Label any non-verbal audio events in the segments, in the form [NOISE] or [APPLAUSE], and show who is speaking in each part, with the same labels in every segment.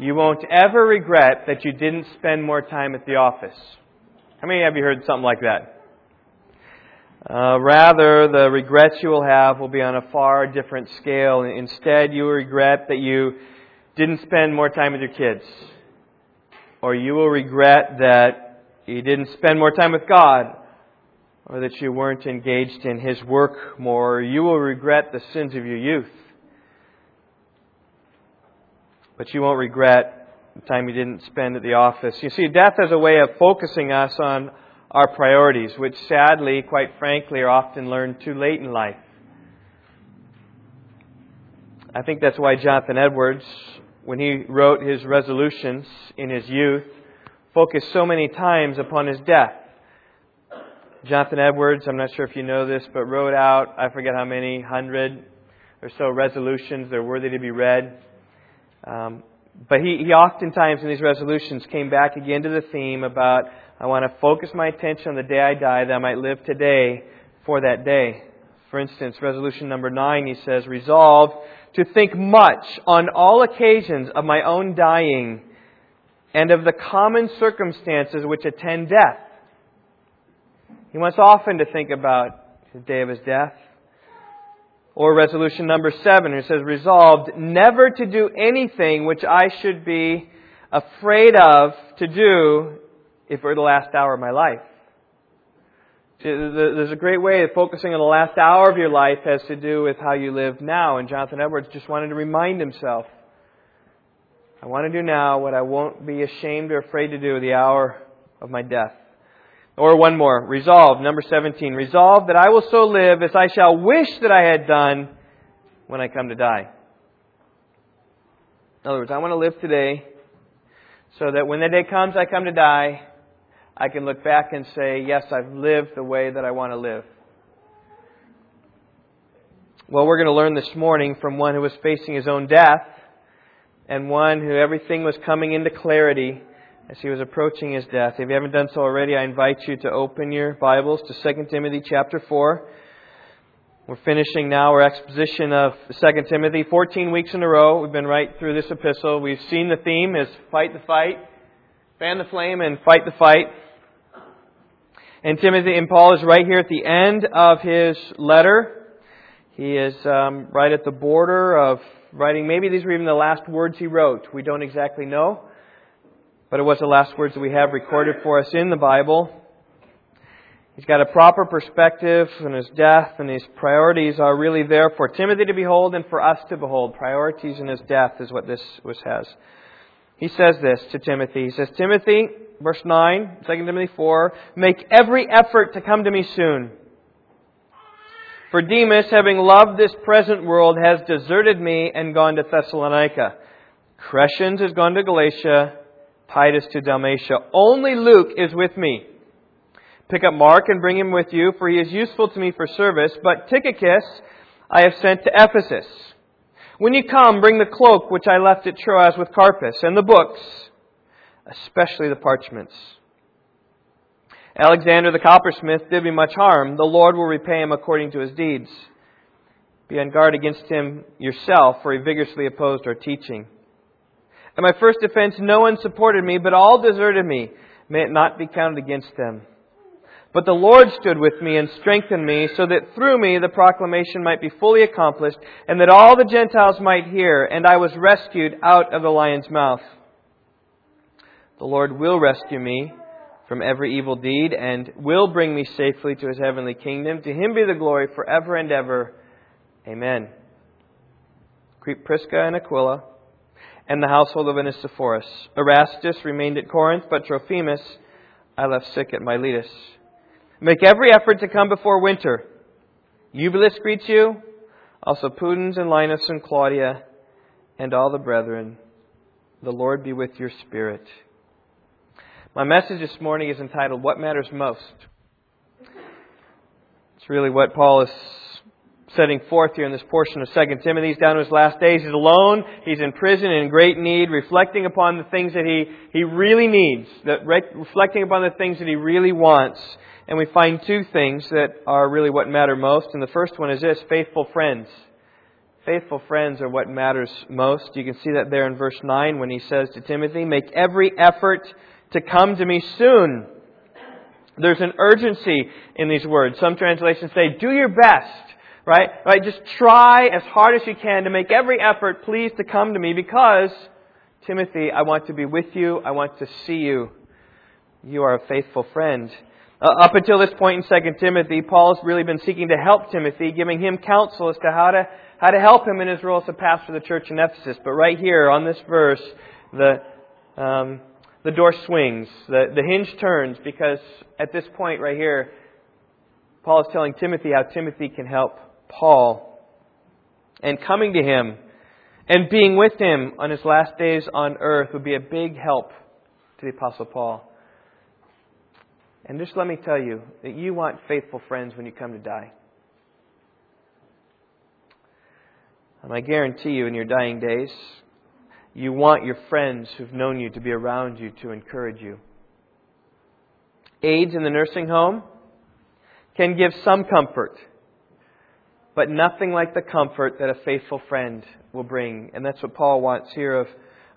Speaker 1: you won't ever regret that you didn't spend more time at the office. How many have you heard something like that? Uh, rather, the regrets you will have will be on a far different scale. Instead, you will regret that you didn't spend more time with your kids. Or you will regret that you didn't spend more time with God. Or that you weren't engaged in His work more. Or you will regret the sins of your youth. But you won't regret the time you didn't spend at the office. You see, death has a way of focusing us on our priorities, which sadly, quite frankly, are often learned too late in life. I think that's why Jonathan Edwards, when he wrote his resolutions in his youth, focused so many times upon his death. Jonathan Edwards, I'm not sure if you know this, but wrote out, I forget how many, hundred or so resolutions. They're worthy to be read. Um, but he, he oftentimes in these resolutions came back again to the theme about I want to focus my attention on the day I die that I might live today for that day. For instance, resolution number nine, he says, resolved to think much on all occasions of my own dying and of the common circumstances which attend death. He wants often to think about the day of his death. Or resolution number seven, it says, resolved never to do anything which I should be afraid of to do if it were the last hour of my life. There's a great way of focusing on the last hour of your life has to do with how you live now. And Jonathan Edwards just wanted to remind himself I want to do now what I won't be ashamed or afraid to do the hour of my death. Or one more. Resolve. Number 17. Resolve that I will so live as I shall wish that I had done when I come to die. In other words, I want to live today so that when the day comes I come to die, I can look back and say, yes, I've lived the way that I want to live. Well, we're going to learn this morning from one who was facing his own death and one who everything was coming into clarity as he was approaching his death. If you haven't done so already, I invite you to open your Bibles to 2 Timothy chapter 4. We're finishing now our exposition of 2 Timothy. 14 weeks in a row, we've been right through this epistle. We've seen the theme is fight the fight, fan the flame, and fight the fight. And Timothy and Paul is right here at the end of his letter. He is um, right at the border of writing. Maybe these were even the last words he wrote. We don't exactly know. But it was the last words that we have recorded for us in the Bible. He's got a proper perspective on his death, and his priorities are really there for Timothy to behold and for us to behold. Priorities in his death is what this was has. He says this to Timothy. He says, Timothy, verse 9, 2 Timothy 4, make every effort to come to me soon. For Demas, having loved this present world, has deserted me and gone to Thessalonica. Crescens has gone to Galatia, Titus to Dalmatia. Only Luke is with me. Pick up Mark and bring him with you, for he is useful to me for service. But Tychicus I have sent to Ephesus. When you come, bring the cloak which I left at Troas with Carpus, and the books, especially the parchments. Alexander the coppersmith did me much harm. The Lord will repay him according to his deeds. Be on guard against him yourself, for he vigorously opposed our teaching. At my first offense, no one supported me, but all deserted me. May it not be counted against them. But the Lord stood with me and strengthened me, so that through me the proclamation might be fully accomplished, and that all the Gentiles might hear, and I was rescued out of the lion's mouth. The Lord will rescue me from every evil deed and will bring me safely to his heavenly kingdom. To him be the glory forever and ever. Amen. Greet Prisca and Aquila and the household of Onesiphorus. Erastus remained at Corinth, but Trophimus I left sick at Miletus. Make every effort to come before winter. Eubulus greets you, also Pudens and Linus and Claudia, and all the brethren. The Lord be with your spirit. My message this morning is entitled, What Matters Most? It's really what Paul is setting forth here in this portion of 2 Timothy. He's down to his last days. He's alone. He's in prison in great need, reflecting upon the things that he, he really needs, that reflecting upon the things that he really wants. And we find two things that are really what matter most. And the first one is this faithful friends. Faithful friends are what matters most. You can see that there in verse 9 when he says to Timothy, Make every effort to come to me soon. There's an urgency in these words. Some translations say, Do your best. Right? Right? Just try as hard as you can to make every effort, please, to come to me because, Timothy, I want to be with you. I want to see you. You are a faithful friend. Uh, up until this point in 2 Timothy, Paul's really been seeking to help Timothy, giving him counsel as to how to, how to help him in his role as a pastor of the church in Ephesus. But right here on this verse, the, um, the door swings, the, the hinge turns, because at this point right here, Paul is telling Timothy how Timothy can help Paul. And coming to him and being with him on his last days on earth would be a big help to the Apostle Paul. And just let me tell you that you want faithful friends when you come to die. And I guarantee you, in your dying days, you want your friends who've known you to be around you to encourage you. Aides in the nursing home can give some comfort, but nothing like the comfort that a faithful friend will bring. And that's what Paul wants here of,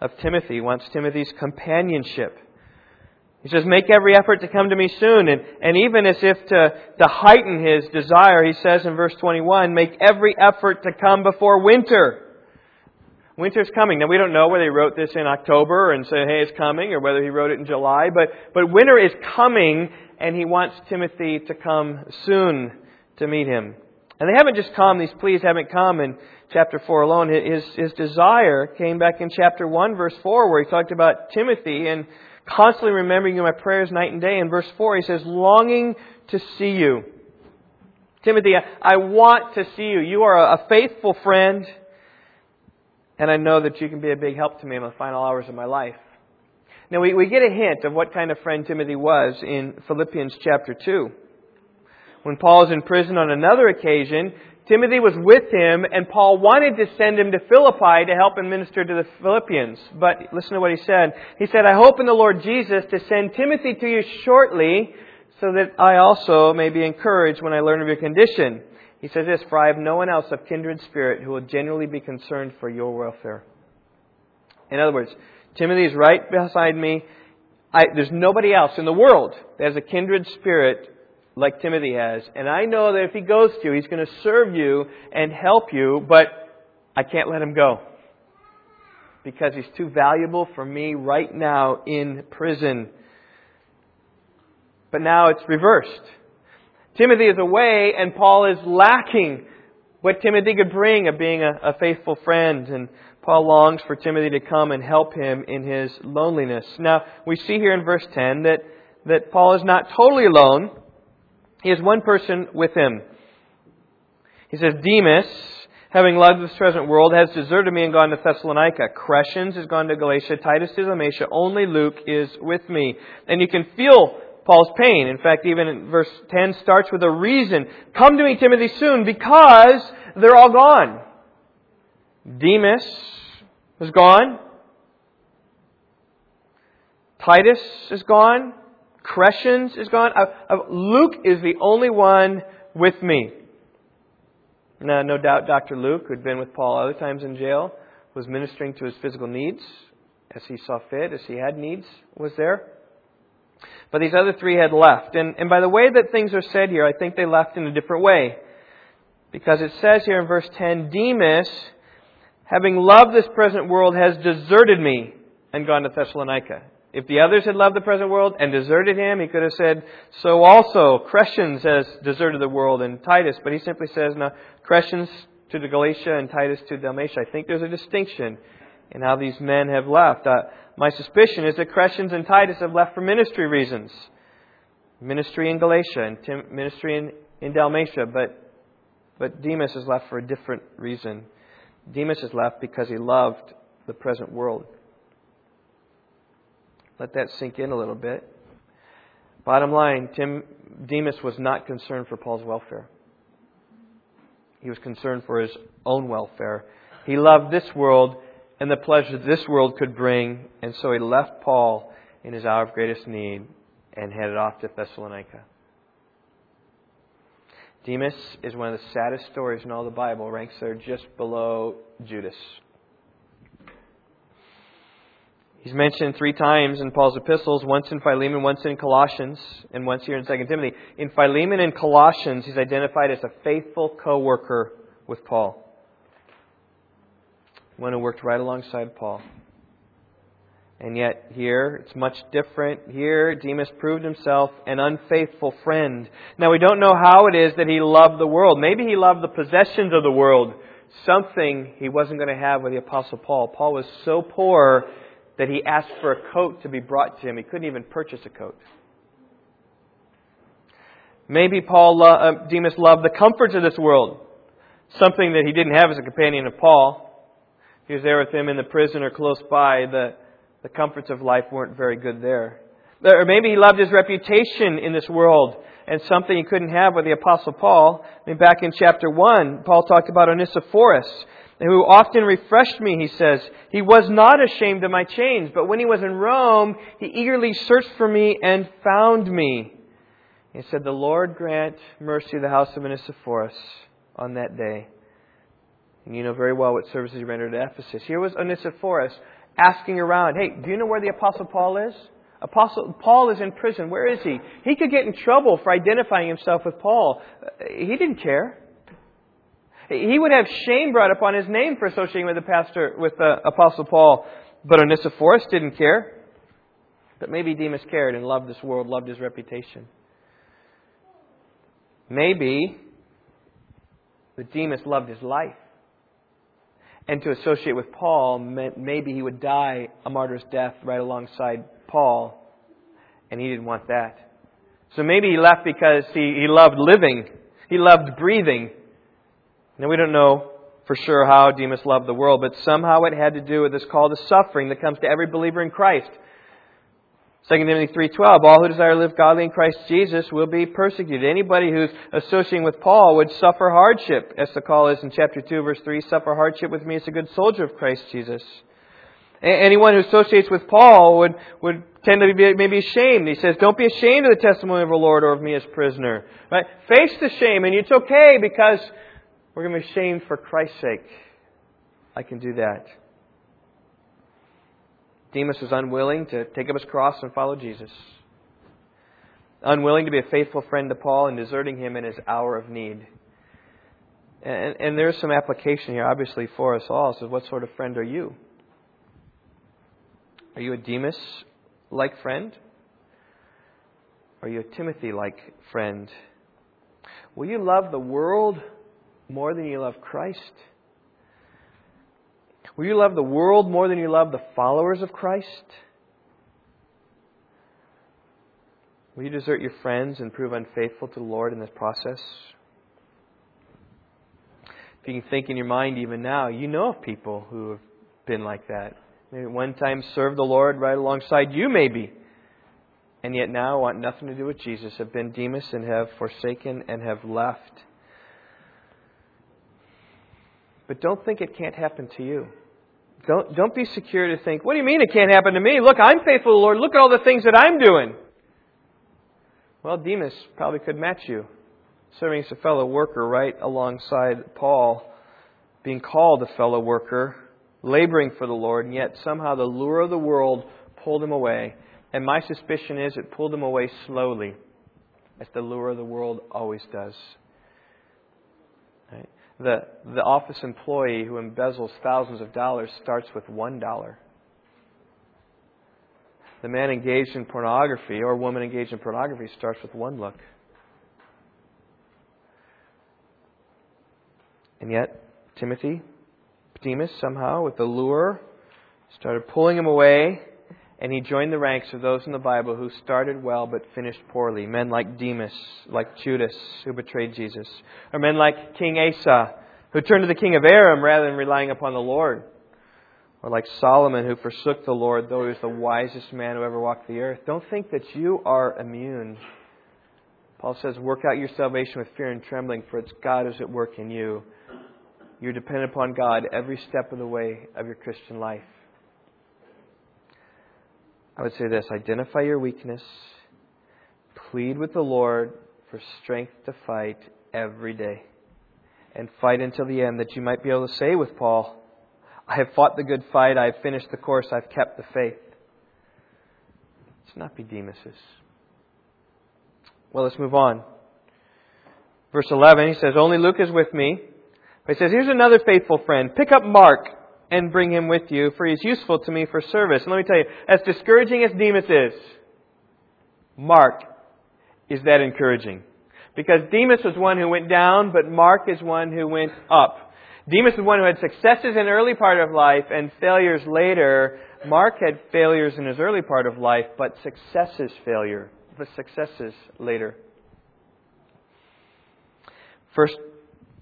Speaker 1: of Timothy. He wants Timothy's companionship. He says, Make every effort to come to me soon. And, and even as if to, to heighten his desire, he says in verse 21, Make every effort to come before winter. Winter's coming. Now, we don't know whether he wrote this in October and said, hey, it's coming, or whether he wrote it in July, but, but winter is coming, and he wants Timothy to come soon to meet him. And they haven't just come, these pleas haven't come in chapter 4 alone. His, his desire came back in chapter 1, verse 4, where he talked about Timothy and constantly remembering you in my prayers night and day. In verse 4, he says, longing to see you. Timothy, I want to see you. You are a faithful friend. And I know that you can be a big help to me in the final hours of my life. Now, we, we get a hint of what kind of friend Timothy was in Philippians chapter 2. When Paul is in prison on another occasion, Timothy was with him, and Paul wanted to send him to Philippi to help him minister to the Philippians. But listen to what he said. He said, I hope in the Lord Jesus to send Timothy to you shortly, so that I also may be encouraged when I learn of your condition. He says this, For I have no one else of kindred spirit who will genuinely be concerned for your welfare. In other words, Timothy is right beside me. I, there's nobody else in the world that has a kindred spirit like Timothy has. And I know that if he goes to you, he's going to serve you and help you, but I can't let him go. Because he's too valuable for me right now in prison. But now it's reversed. Timothy is away, and Paul is lacking what Timothy could bring of being a, a, faithful friend. And Paul longs for Timothy to come and help him in his loneliness. Now, we see here in verse 10 that, that Paul is not totally alone. He has one person with him. He says, Demas, having loved this present world, has deserted me and gone to Thessalonica. Crescens has gone to Galatia. Titus to Dalmatia. Only Luke is with me. And you can feel Paul's pain. In fact, even in verse 10 starts with a reason. Come to me, Timothy, soon, because they're all gone. Demas is gone. Titus is gone. Crescens is gone. Uh, uh, Luke is the only one with me. Now, no doubt Dr. Luke, who had been with Paul other times in jail, was ministering to his physical needs as he saw fit, as he had needs, was there. But these other three had left. And, and by the way that things are said here, I think they left in a different way. Because it says here in verse 10, Demas, having loved this present world, has deserted me and gone to Thessalonica. If the others had loved the present world and deserted him, he could have said, so also Crescens has deserted the world and Titus. But he simply says, no, Crescens to the Galatia and Titus to Dalmatia. I think there's a distinction in how these men have left. Uh, my suspicion is that Crescens and Titus have left for ministry reasons. Ministry in Galatia and Tim, ministry in, in Dalmatia, but, but Demas is left for a different reason. Demas is left because he loved the present world. Let that sink in a little bit. Bottom line, Tim, Demas was not concerned for Paul's welfare. He was concerned for his own welfare. He loved this world and the pleasure this world could bring. And so he left Paul in his hour of greatest need and headed off to Thessalonica. Demas is one of the saddest stories in all the Bible, ranks there just below Judas. He's mentioned three times in Paul's epistles, once in Philemon, once in Colossians, and once here in 2 Timothy. In Philemon and Colossians, he's identified as a faithful co worker with Paul. One who worked right alongside Paul. And yet, here, it's much different. Here, Demas proved himself an unfaithful friend. Now, we don't know how it is that he loved the world. Maybe he loved the possessions of the world, something he wasn't going to have with the Apostle Paul. Paul was so poor that he asked for a coat to be brought to him. He couldn't even purchase a coat. Maybe Paul, uh, Demas loved the comforts of this world, something that he didn't have as a companion of Paul. He was there with him in the prison or close by. The, the comforts of life weren't very good there. Or maybe he loved his reputation in this world and something he couldn't have with the Apostle Paul. I mean, back in chapter 1, Paul talked about Onesiphorus who often refreshed me, he says. He was not ashamed of my chains, but when he was in Rome, he eagerly searched for me and found me. He said, The Lord grant mercy to the house of Onesiphorus on that day. And you know very well what services he rendered at Ephesus. Here was Onesiphorus asking around, Hey, do you know where the Apostle Paul is? Apostle Paul is in prison. Where is he? He could get in trouble for identifying himself with Paul. Uh, he didn't care. He would have shame brought upon his name for associating with the pastor, with the Apostle Paul. But Onesiphorus didn't care. But maybe Demas cared and loved this world, loved his reputation. Maybe but Demas loved his life. And to associate with Paul meant maybe he would die a martyr's death right alongside Paul. And he didn't want that. So maybe he left because he, he loved living. He loved breathing. Now, we don't know for sure how Demas loved the world, but somehow it had to do with this call to suffering that comes to every believer in Christ. 2 Timothy 3.12, all who desire to live godly in Christ Jesus will be persecuted. Anybody who's associating with Paul would suffer hardship, as the call is in chapter 2, verse 3, suffer hardship with me as a good soldier of Christ Jesus. Anyone who associates with Paul would, would tend to be maybe ashamed. He says, don't be ashamed of the testimony of the Lord or of me as prisoner. Right? Face the shame, and it's okay because we're going to be ashamed for Christ's sake. I can do that. Demas was unwilling to take up his cross and follow Jesus. Unwilling to be a faithful friend to Paul and deserting him in his hour of need. And, and there's some application here, obviously, for us all. So, what sort of friend are you? Are you a Demas like friend? Are you a Timothy like friend? Will you love the world more than you love Christ? Will you love the world more than you love the followers of Christ? Will you desert your friends and prove unfaithful to the Lord in this process? If you can think in your mind even now, you know of people who have been like that. Maybe one time served the Lord right alongside you, maybe. And yet now want nothing to do with Jesus, have been Demas and have forsaken and have left. But don't think it can't happen to you. Don't, don't be secure to think, what do you mean it can't happen to me? Look, I'm faithful to the Lord. Look at all the things that I'm doing. Well, Demas probably could match you, serving as a fellow worker right alongside Paul, being called a fellow worker, laboring for the Lord, and yet somehow the lure of the world pulled him away. And my suspicion is it pulled him away slowly, as the lure of the world always does. Right? The, the office employee who embezzles thousands of dollars starts with one dollar. The man engaged in pornography or woman engaged in pornography starts with one look. And yet, Timothy, Demas, somehow, with the lure, started pulling him away and he joined the ranks of those in the Bible who started well but finished poorly. Men like Demas, like Judas, who betrayed Jesus. Or men like King Asa, who turned to the king of Aram rather than relying upon the Lord. Or like Solomon, who forsook the Lord, though he was the wisest man who ever walked the earth. Don't think that you are immune. Paul says, Work out your salvation with fear and trembling, for it's God who's at work in you. You're dependent upon God every step of the way of your Christian life. I would say this identify your weakness, plead with the Lord for strength to fight, every day and fight until the end that you might be able to say with Paul, I have fought the good fight, I have finished the course, I've kept the faith. Let's not be Demas's. Well, let's move on. Verse 11, he says, Only Luke is with me. But he says, Here's another faithful friend. Pick up Mark and bring him with you, for he is useful to me for service. And let me tell you, as discouraging as Demas is, Mark is that encouraging. Because Demas was one who went down, but Mark is one who went up. Demas is one who had successes in early part of life and failures later. Mark had failures in his early part of life, but successes failure, but successes later. First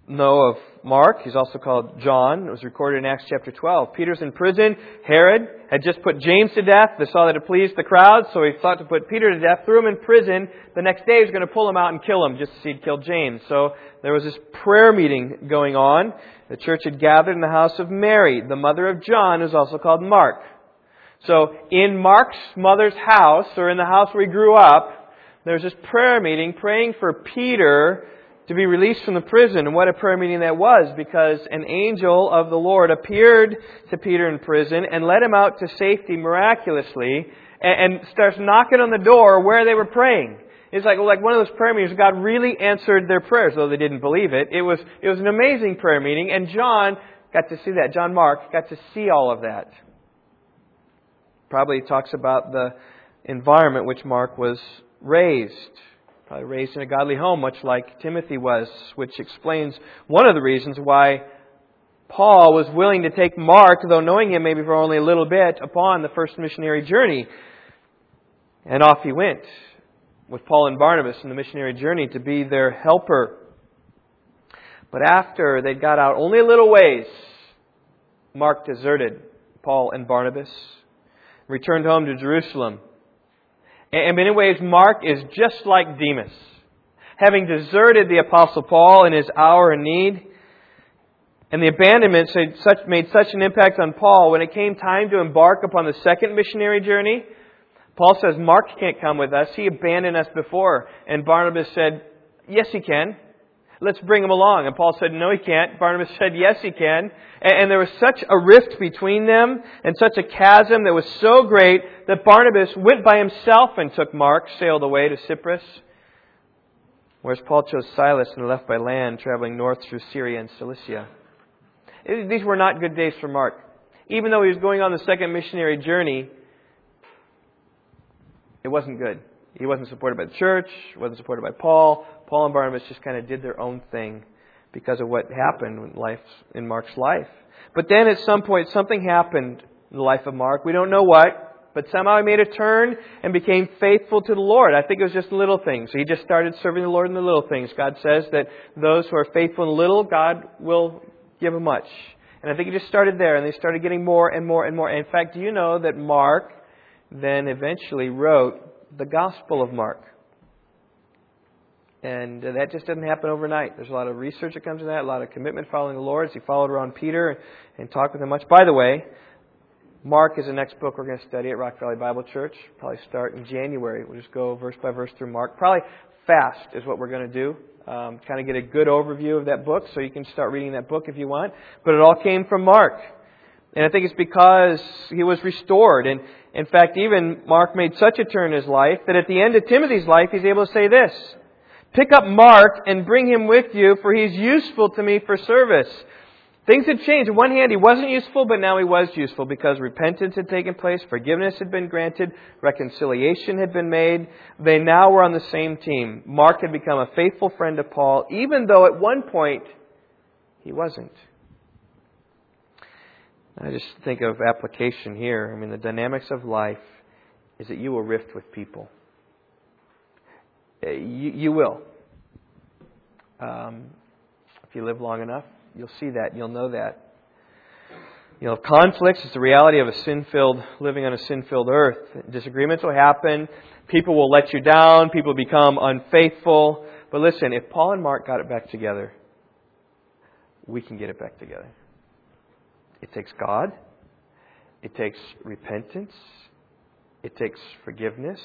Speaker 1: know of Mark. He's also called John. It was recorded in Acts chapter 12. Peter's in prison. Herod had just put James to death. They saw that it pleased the crowd, so he thought to put Peter to death, threw him in prison. The next day he was going to pull him out and kill him, just as he'd killed James. So there was this prayer meeting going on. The church had gathered in the house of Mary, the mother of John, who's also called Mark. So in Mark's mother's house, or in the house where he grew up, there was this prayer meeting praying for Peter to be released from the prison. And what a prayer meeting that was because an angel of the Lord appeared to Peter in prison and led him out to safety miraculously and, and starts knocking on the door where they were praying. It's like, like one of those prayer meetings. God really answered their prayers, though they didn't believe it. It was, it was an amazing prayer meeting, and John got to see that. John Mark got to see all of that. Probably talks about the environment which Mark was raised probably raised in a godly home, much like Timothy was, which explains one of the reasons why Paul was willing to take Mark, though knowing him maybe for only a little bit, upon the first missionary journey. And off he went with Paul and Barnabas in the missionary journey to be their helper. But after they'd got out only a little ways, Mark deserted Paul and Barnabas, returned home to Jerusalem in many ways, Mark is just like Demas. Having deserted the Apostle Paul in his hour of need, and the abandonment made such an impact on Paul, when it came time to embark upon the second missionary journey, Paul says, Mark can't come with us. He abandoned us before. And Barnabas said, Yes, he can. Let's bring him along. And Paul said, No, he can't. Barnabas said, Yes, he can. And, there was such a rift between them and such a chasm that was so great that Barnabas went by himself and took Mark, sailed away to Cyprus. Whereas Paul chose Silas and left by land, traveling north through Syria and Cilicia. These were not good days for Mark. Even though he was going on the second missionary journey, it wasn't good. He wasn't supported by the church, wasn't supported by Paul. Paul and Barnabas just kind of did their own thing because of what happened in life in Mark's life. But then at some point something happened in the life of Mark. We don't know what, but somehow he made a turn and became faithful to the Lord. I think it was just little things. He just started serving the Lord in the little things. God says that those who are faithful in little, God will give them much. And I think he just started there, and they started getting more and more and more. And in fact, do you know that Mark then eventually wrote the Gospel of Mark? And that just doesn't happen overnight. There's a lot of research that comes in that, a lot of commitment following the Lord. He followed around Peter and talked with him much. By the way, Mark is the next book we're going to study at Rock Valley Bible Church. Probably start in January. We'll just go verse by verse through Mark. Probably fast is what we're going to do. Um, kind of get a good overview of that book so you can start reading that book if you want. But it all came from Mark. And I think it's because he was restored. And in fact, even Mark made such a turn in his life that at the end of Timothy's life, he's able to say this Pick up Mark and bring him with you, for he's useful to me for service. Things had changed. On one hand, he wasn't useful, but now he was useful because repentance had taken place, forgiveness had been granted, reconciliation had been made. They now were on the same team. Mark had become a faithful friend of Paul, even though at one point he wasn't. I just think of application here. I mean, the dynamics of life is that you will rift with people. Uh, you, you will. Um, if you live long enough, you'll see that. You'll know that. You know, conflicts is the reality of a sin-filled, living on a sin-filled earth. Disagreements will happen. People will let you down. People become unfaithful. But listen, if Paul and Mark got it back together, we can get it back together. It takes God. It takes repentance. It takes forgiveness.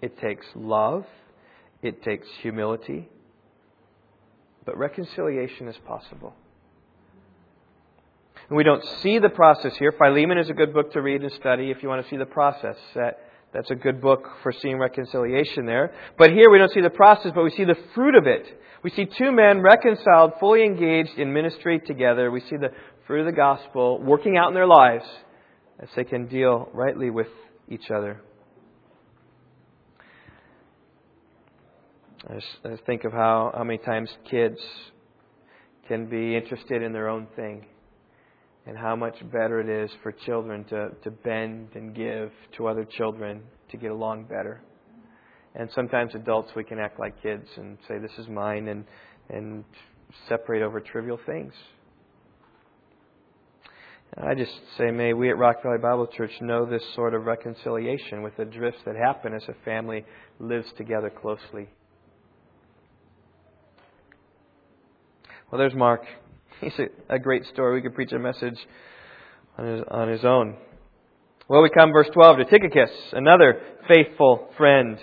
Speaker 1: It takes love. It takes humility. But reconciliation is possible. And we don't see the process here. Philemon is a good book to read and study if you want to see the process. That, that's a good book for seeing reconciliation there. But here we don't see the process, but we see the fruit of it. We see two men reconciled, fully engaged in ministry together. We see the of the gospel working out in their lives as they can deal rightly with each other. I just, I just think of how, how many times kids can be interested in their own thing and how much better it is for children to, to bend and give to other children to get along better. And sometimes adults we can act like kids and say this is mine and and separate over trivial things. I just say, may we at Rock Valley Bible Church know this sort of reconciliation with the drifts that happen as a family lives together closely. Well, there's Mark. [LAUGHS] He's a, a great story. We could preach a message on his, on his own. Well, we come verse 12 to Tychicus, another faithful friend.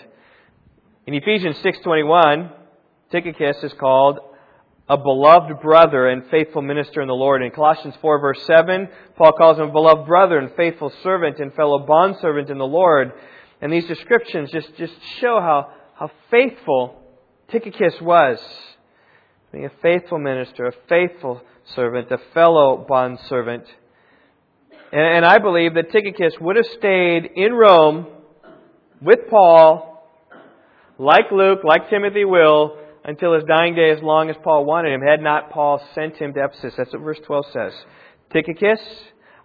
Speaker 1: In Ephesians 6:21, Tychicus is called a beloved brother and faithful minister in the Lord. In Colossians 4 verse 7, Paul calls him a beloved brother and faithful servant and fellow bondservant in the Lord. And these descriptions just, just show how, how faithful Tychicus was being a faithful minister, a faithful servant, a fellow bondservant. And, and I believe that Tychicus would have stayed in Rome with Paul, like Luke, like Timothy will, until his dying day as long as Paul wanted him, had not Paul sent him to Ephesus. That's what verse 12 says. Tychicus,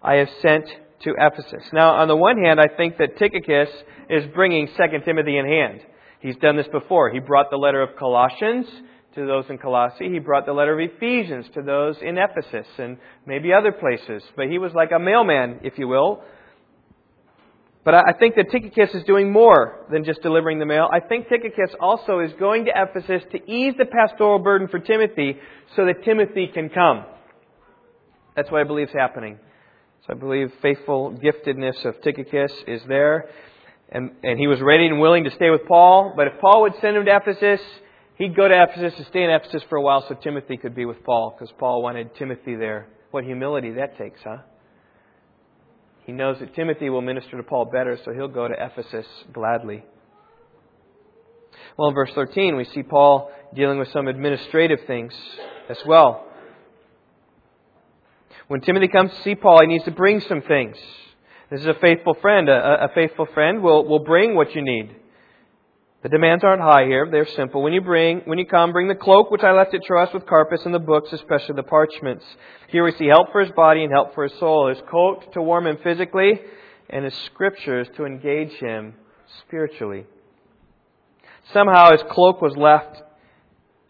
Speaker 1: I have sent to Ephesus. Now, on the one hand, I think that Tychicus is bringing 2 Timothy in hand. He's done this before. He brought the letter of Colossians to those in Colossae. He brought the letter of Ephesians to those in Ephesus and maybe other places. But he was like a mailman, if you will. But I think that Tychicus is doing more than just delivering the mail. I think Tychicus also is going to Ephesus to ease the pastoral burden for Timothy so that Timothy can come. That's what I believe is happening. So I believe faithful giftedness of Tychicus is there. And, and he was ready and willing to stay with Paul. But if Paul would send him to Ephesus, he'd go to Ephesus and stay in Ephesus for a while so Timothy could be with Paul, because Paul wanted Timothy there. What humility that takes, huh? He knows that Timothy will minister to Paul better, so he'll go to Ephesus gladly. Well, in verse 13, we see Paul dealing with some administrative things as well. When Timothy comes to see Paul, he needs to bring some things. This is a faithful friend. A, a faithful friend will, will bring what you need. The demands aren't high here. They're simple. When you bring, when you come, bring the cloak which I left at Troas with Carpus and the books, especially the parchments. Here we see help for his body and help for his soul. His coat to warm him physically and his scriptures to engage him spiritually. Somehow his cloak was left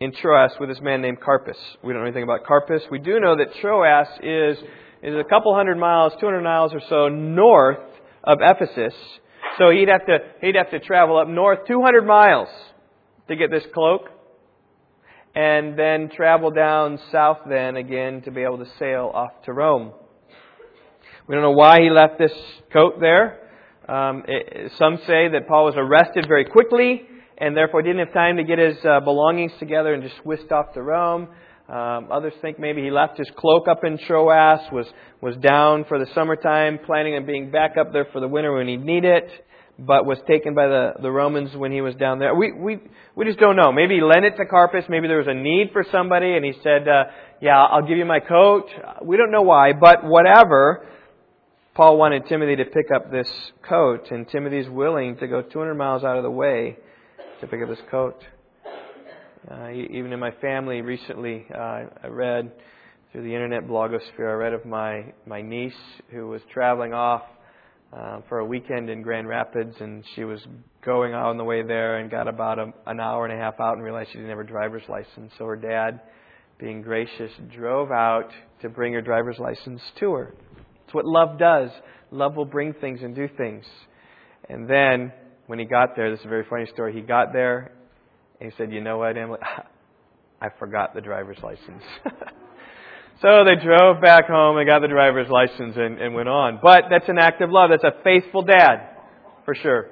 Speaker 1: in Troas with this man named Carpus. We don't know anything about Carpus. We do know that Troas is, is a couple hundred miles, 200 miles or so north of Ephesus. So he'd have to, he'd have to travel up north 200 miles to get this cloak and then travel down south then again to be able to sail off to Rome. We don't know why he left this coat there. Um, it, some say that Paul was arrested very quickly and therefore didn't have time to get his uh, belongings together and just whisked off to Rome. Um, others think maybe he left his cloak up in Troas, was was down for the summertime, planning on being back up there for the winter when he'd need it but was taken by the, the Romans when he was down there. We, we, we just don't know. Maybe he lent it to Carpus. Maybe there was a need for somebody and he said, uh, yeah, I'll give you my coat. We don't know why, but whatever. Paul wanted Timothy to pick up this coat and Timothy's willing to go 200 miles out of the way to pick up this coat. Uh, even in my family recently, uh, I read through the internet blogosphere, I read of my, my niece who was traveling off uh, for a weekend in Grand Rapids, and she was going on the way there and got about a, an hour and a half out and realized she didn't have her driver's license. So her dad, being gracious, drove out to bring her driver's license to her. It's what love does. Love will bring things and do things. And then when he got there, this is a very funny story. He got there and he said, "You know what, Emily? [LAUGHS] I forgot the driver's license." [LAUGHS] So they drove back home and got the driver's license and, and went on. But that's an act of love. That's a faithful dad, for sure.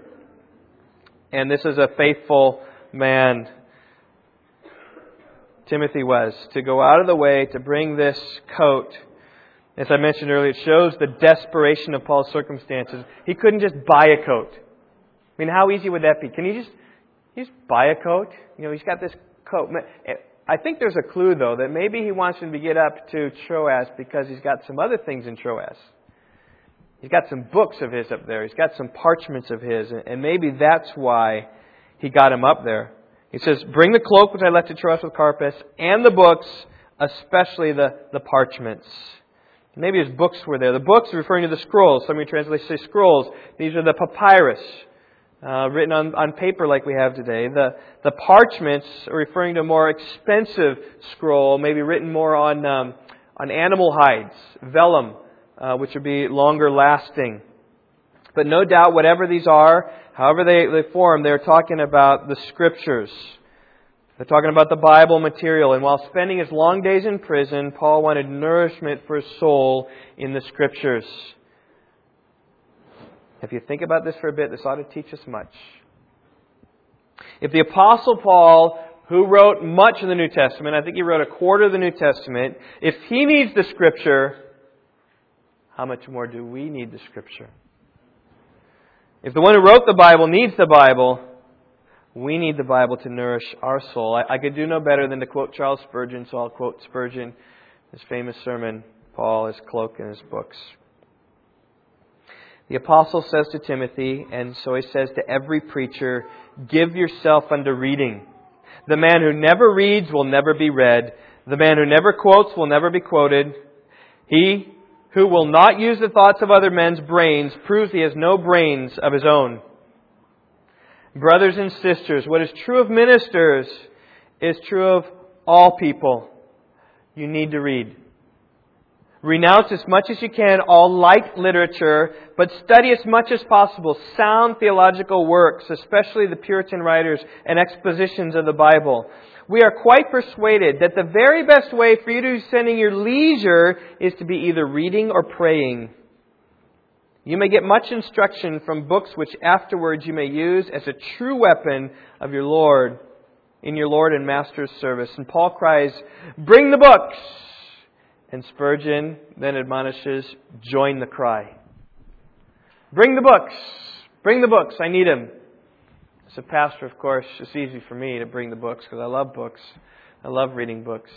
Speaker 1: And this is a faithful man. Timothy was, to go out of the way to bring this coat. As I mentioned earlier, it shows the desperation of Paul's circumstances. He couldn't just buy a coat. I mean, how easy would that be? Can you just, just buy a coat? You know, he's got this coat. Eh, I think there's a clue, though, that maybe he wants him to get up to Troas because he's got some other things in Troas. He's got some books of his up there. He's got some parchments of his. And maybe that's why he got him up there. He says, Bring the cloak which I left to Troas with Carpus, and the books, especially the, the parchments. Maybe his books were there. The books referring to the scrolls. Some of your translations say scrolls. These are the papyrus uh, written on, on paper like we have today. The, the parchments referring to a more expensive scroll, maybe written more on, um, on animal hides, vellum, uh, which would be longer lasting. But no doubt, whatever these are, however they, they form, they're talking about the Scriptures. They're talking about the Bible material. And while spending his long days in prison, Paul wanted nourishment for his soul in the Scriptures. If you think about this for a bit, this ought to teach us much. If the Apostle Paul, who wrote much of the New Testament, I think he wrote a quarter of the New Testament, if he needs the Scripture, how much more do we need the Scripture? If the one who wrote the Bible needs the Bible, we need the Bible to nourish our soul. I, I could do no better than to quote Charles Spurgeon, so I'll quote Spurgeon, his famous sermon, Paul, his cloak, and his books. The apostle says to Timothy, and so he says to every preacher, give yourself unto reading. The man who never reads will never be read. The man who never quotes will never be quoted. He who will not use the thoughts of other men's brains proves he has no brains of his own. Brothers and sisters, what is true of ministers is true of all people. You need to read. Renounce as much as you can all light literature, but study as much as possible sound theological works, especially the Puritan writers and expositions of the Bible. We are quite persuaded that the very best way for you to be spending your leisure is to be either reading or praying. You may get much instruction from books which afterwards you may use as a true weapon of your Lord in your Lord and Master's service. And Paul cries, Bring the books! And Spurgeon then admonishes, join the cry. Bring the books. Bring the books. I need them. As a pastor, of course, it's easy for me to bring the books because I love books. I love reading books.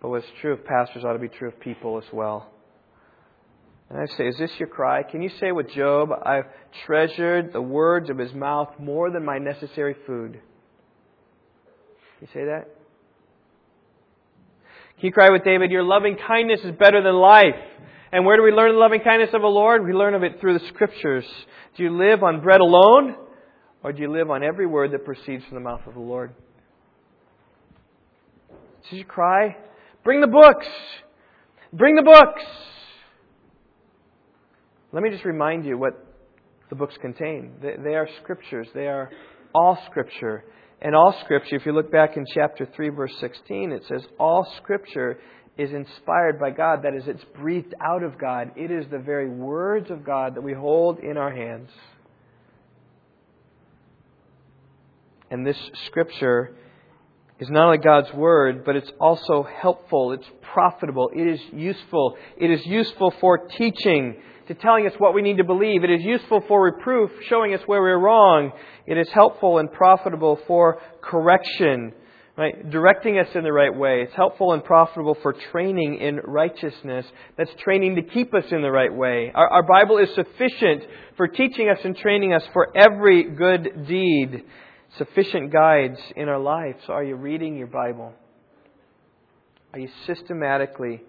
Speaker 1: But what's true of pastors ought to be true of people as well. And I say, is this your cry? Can you say with Job, I've treasured the words of his mouth more than my necessary food? You say that? He cried with David, Your loving kindness is better than life. And where do we learn the loving kindness of the Lord? We learn of it through the Scriptures. Do you live on bread alone? Or do you live on every word that proceeds from the mouth of the Lord? Did you cry? Bring the books! Bring the books! Let me just remind you what the books contain. They are scriptures. They are all scripture. And all Scripture, if you look back in chapter 3, verse 16, it says, All Scripture is inspired by God. That is, it's breathed out of God. It is the very words of God that we hold in our hands. And this Scripture is not only God's Word, but it's also helpful, it's profitable, it is useful. It is useful for teaching to telling us what we need to believe. It is useful for reproof, showing us where we're wrong. It is helpful and profitable for correction, right? Directing us in the right way. It's helpful and profitable for training in righteousness. That's training to keep us in the right way. Our, our Bible is sufficient for teaching us and training us for every good deed. Sufficient guides in our lives. So are you reading your Bible? Are you systematically,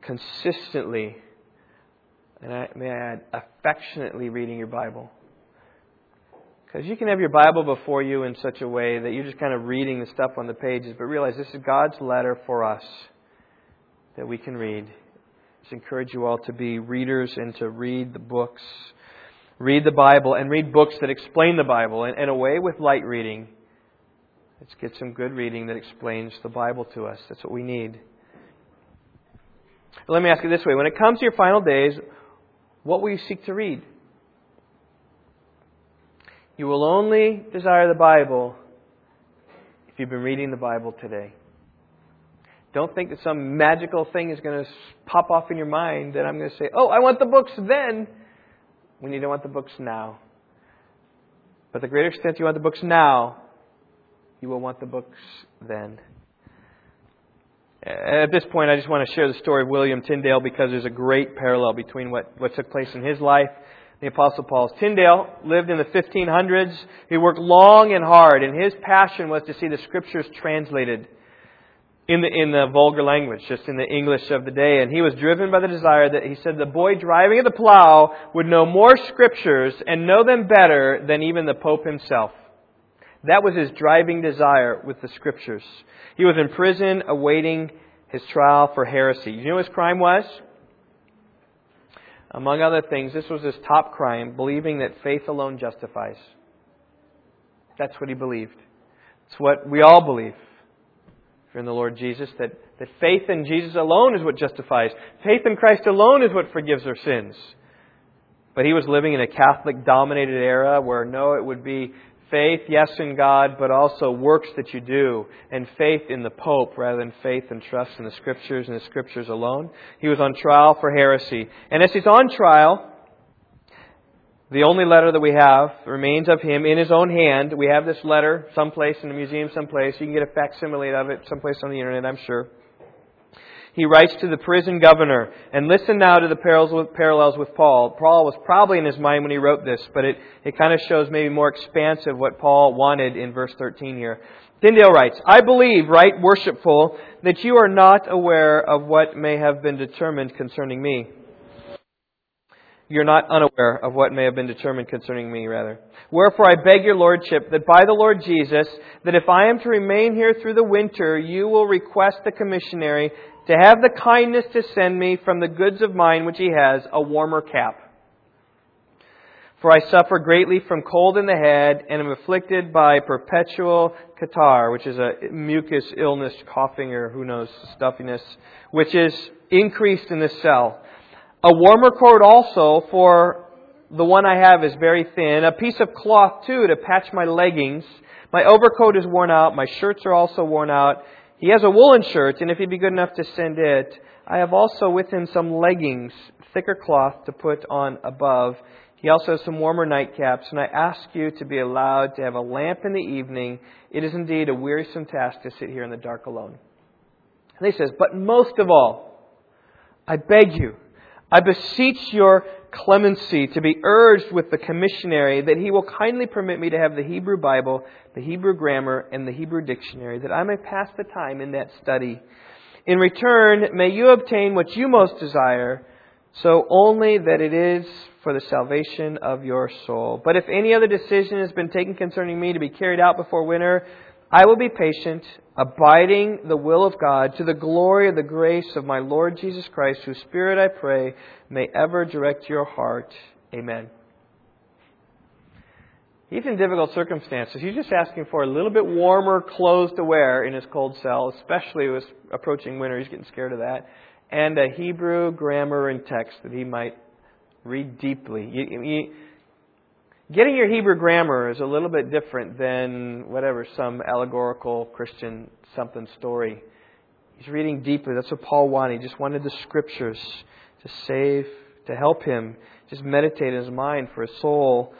Speaker 1: consistently and I, may I add, affectionately reading your Bible. Because you can have your Bible before you in such a way that you're just kind of reading the stuff on the pages, but realize this is God's letter for us that we can read. Just encourage you all to be readers and to read the books. Read the Bible and read books that explain the Bible. And, and away with light reading. Let's get some good reading that explains the Bible to us. That's what we need. Let me ask you this way. When it comes to your final days, what will you seek to read? You will only desire the Bible if you've been reading the Bible today. Don't think that some magical thing is going to pop off in your mind that I'm going to say, oh, I want the books then, when you don't want the books now. But the greater extent you want the books now, you will want the books then. Uh, at this point, I just want to share the story of William Tyndale because there's a great parallel between what, what took place in his life the Apostle Paul's. Tyndale lived in the 1500s. He worked long and hard, and his passion was to see the Scriptures translated in the, in the vulgar language, just in the English of the day. And he was driven by the desire that he said the boy driving at the plow would know more Scriptures and know them better than even the Pope himself. That was his driving desire with the Scriptures. He was in prison awaiting his trial for heresy. You know what his crime was? Among other things, this was his top crime, believing that faith alone justifies. That's what he believed. It's what we all believe. If you're in the Lord Jesus, that, that faith in Jesus alone is what justifies. Faith in Christ alone is what forgives our sins. But he was living in a Catholic dominated era where no, it would be faith, yes, in God, but also works that you do, and faith in the Pope rather than faith and trust in the Scriptures and the Scriptures alone. He was on trial for heresy. And as he's on trial, the only letter that we have remains of him in his own hand. We have this letter someplace in the museum, someplace. You can get a facsimile of it someplace on the internet, I'm sure he writes to the prison governor. And listen now to the parallels with Paul. Paul was probably in his mind when he wrote this, but it, it kind of shows maybe more expansive what Paul wanted in verse 13 here. Tyndale writes, I believe, right worshipful, that you are not aware of what may have been determined concerning me. You're not unaware of what may have been determined concerning me, rather. Wherefore I beg your lordship that by the Lord Jesus, that if I am to remain here through the winter, you will request the commissary to have the kindness to send me from the goods of mine which he has a warmer cap. For I suffer greatly from cold in the head and am afflicted by perpetual catarrh, which is a mucus illness, coughing or who knows, stuffiness, which is increased in this cell. A warmer coat also, for the one I have is very thin. A piece of cloth too to patch my leggings. My overcoat is worn out. My shirts are also worn out. He has a woolen shirt, and if he'd be good enough to send it, I have also with him some leggings, thicker cloth to put on above. He also has some warmer nightcaps, and I ask you to be allowed to have a lamp in the evening. It is indeed a wearisome task to sit here in the dark alone. And he says, But most of all, I beg you, I beseech your clemency to be urged with the commissary that he will kindly permit me to have the Hebrew Bible, the Hebrew grammar, and the Hebrew dictionary, that I may pass the time in that study. In return, may you obtain what you most desire, so only that it is for the salvation of your soul. But if any other decision has been taken concerning me to be carried out before winter, I will be patient, abiding the will of God, to the glory of the grace of my Lord Jesus Christ, whose Spirit I pray may ever direct your heart. Amen. He's in difficult circumstances. He's just asking for a little bit warmer clothes to wear in his cold cell, especially with approaching winter. He's getting scared of that. And a Hebrew grammar and text that he might read deeply. You, you, Getting your Hebrew grammar is a little bit different than whatever, some allegorical Christian something story. He's reading deeply. That's what Paul wanted. He just wanted the scriptures to save, to help him just meditate in his mind for his soul.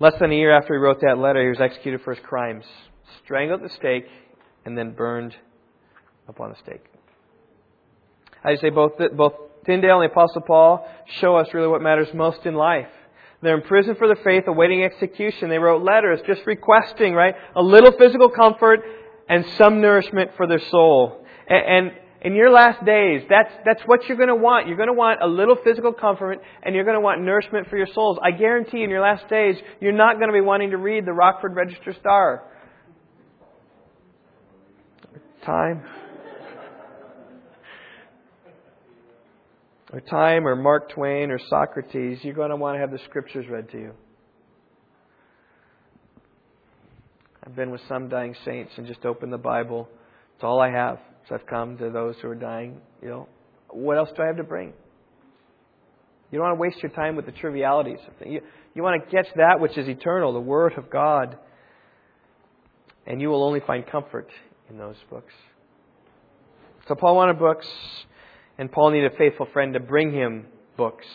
Speaker 1: Less than a year after he wrote that letter, he was executed for his crimes, strangled at the stake, and then burned upon the stake. I say both both Tyndale and the Apostle Paul show us really what matters most in life. They're in prison for the faith, awaiting execution. They wrote letters just requesting, right, a little physical comfort and some nourishment for their soul. And, and in your last days, that's, that's what you're going to want. You're going to want a little physical comfort and you're going to want nourishment for your souls. I guarantee in your last days, you're not going to be wanting to read the Rockford Register Star. Time. Or time or Mark Twain or Socrates, you're going to want to have the scriptures read to you. I've been with some dying saints and just opened the Bible. It's all I have. So I've come to those who are dying. You know, what else do I have to bring? You don't want to waste your time with the trivialities. You, you want to catch that which is eternal, the Word of God. And you will only find comfort in those books. So Paul wanted books, and Paul needed a faithful friend to bring him books.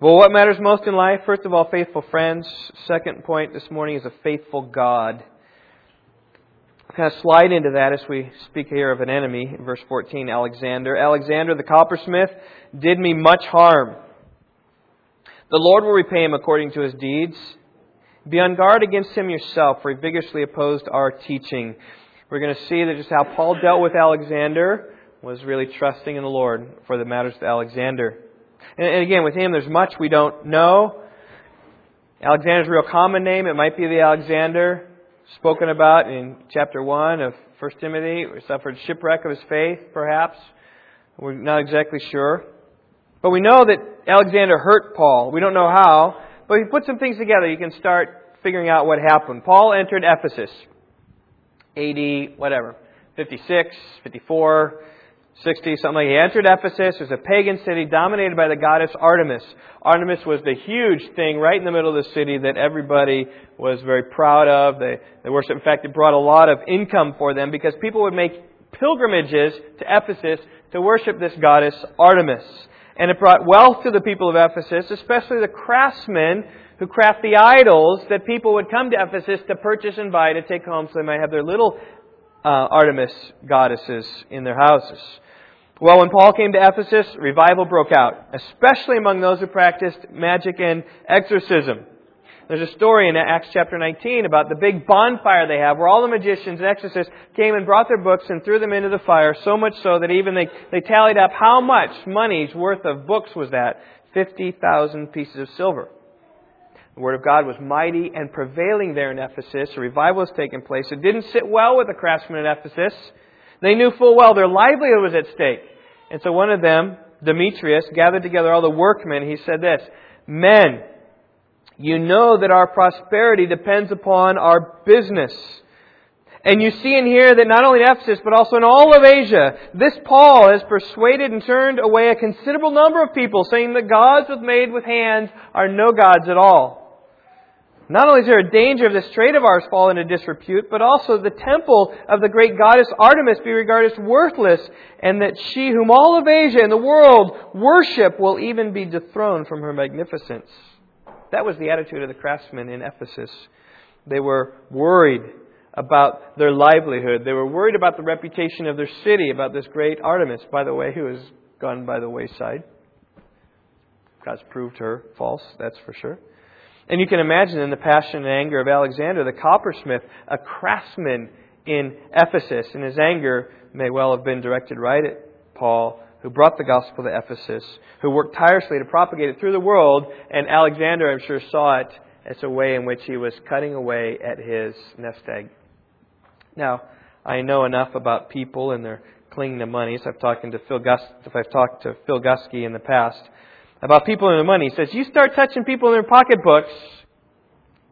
Speaker 1: Well, what matters most in life? First of all, faithful friends. Second point this morning is a faithful God. Kind of slide into that as we speak here of an enemy. Verse 14, Alexander. Alexander the coppersmith did me much harm. The Lord will repay him according to his deeds. Be on guard against him yourself, for he vigorously opposed our teaching. We're going to see that just how Paul dealt with Alexander was really trusting in the Lord for the matters of Alexander. And again, with him, there's much we don't know. Alexander's a real common name. It might be the Alexander spoken about in chapter 1 of 1 Timothy, who suffered shipwreck of his faith, perhaps. We're not exactly sure. But we know that Alexander hurt Paul. We don't know how, but he put some things together. You can start figuring out what happened. Paul entered Ephesus, AD, whatever, 56, 54, 60, something. He entered Ephesus. It was a pagan city dominated by the goddess Artemis. Artemis was the huge thing right in the middle of the city that everybody was very proud of. They, they worshiped. In fact, it brought a lot of income for them because people would make pilgrimages to Ephesus to worship this goddess Artemis. And it brought wealth to the people of Ephesus, especially the craftsmen who craft the idols that people would come to Ephesus to purchase and buy to take home so they might have their little uh, Artemis goddesses in their houses. Well, when Paul came to Ephesus, revival broke out, especially among those who practiced magic and exorcism. There's a story in Acts chapter 19 about the big bonfire they have where all the magicians and exorcists came and brought their books and threw them into the fire, so much so that even they, they tallied up how much money's worth of books was that. 50,000 pieces of silver. The Word of God was mighty and prevailing there in Ephesus. A revival was taking place. It didn't sit well with the craftsmen at Ephesus. They knew full well their livelihood was at stake. And so one of them, Demetrius, gathered together all the workmen. He said this, Men, you know that our prosperity depends upon our business. And you see and hear that not only in Ephesus, but also in all of Asia, this Paul has persuaded and turned away a considerable number of people, saying that gods made with hands are no gods at all. Not only is there a danger of this trade of ours fall into disrepute, but also the temple of the great goddess Artemis be regarded as worthless, and that she whom all of Asia and the world worship will even be dethroned from her magnificence. That was the attitude of the craftsmen in Ephesus. They were worried about their livelihood. They were worried about the reputation of their city, about this great Artemis, by the way, who has gone by the wayside. God's proved her false, that's for sure. And you can imagine in the passion and anger of Alexander, the coppersmith, a craftsman in Ephesus, and his anger may well have been directed right at Paul who brought the gospel to Ephesus, who worked tirelessly to propagate it through the world, and Alexander, I'm sure, saw it as a way in which he was cutting away at his nest egg. Now, I know enough about people and their clinging to money. So I've talked to Phil Gus, if I've talked to Phil Gusky in the past about people and their money. He says you start touching people in their pocketbooks,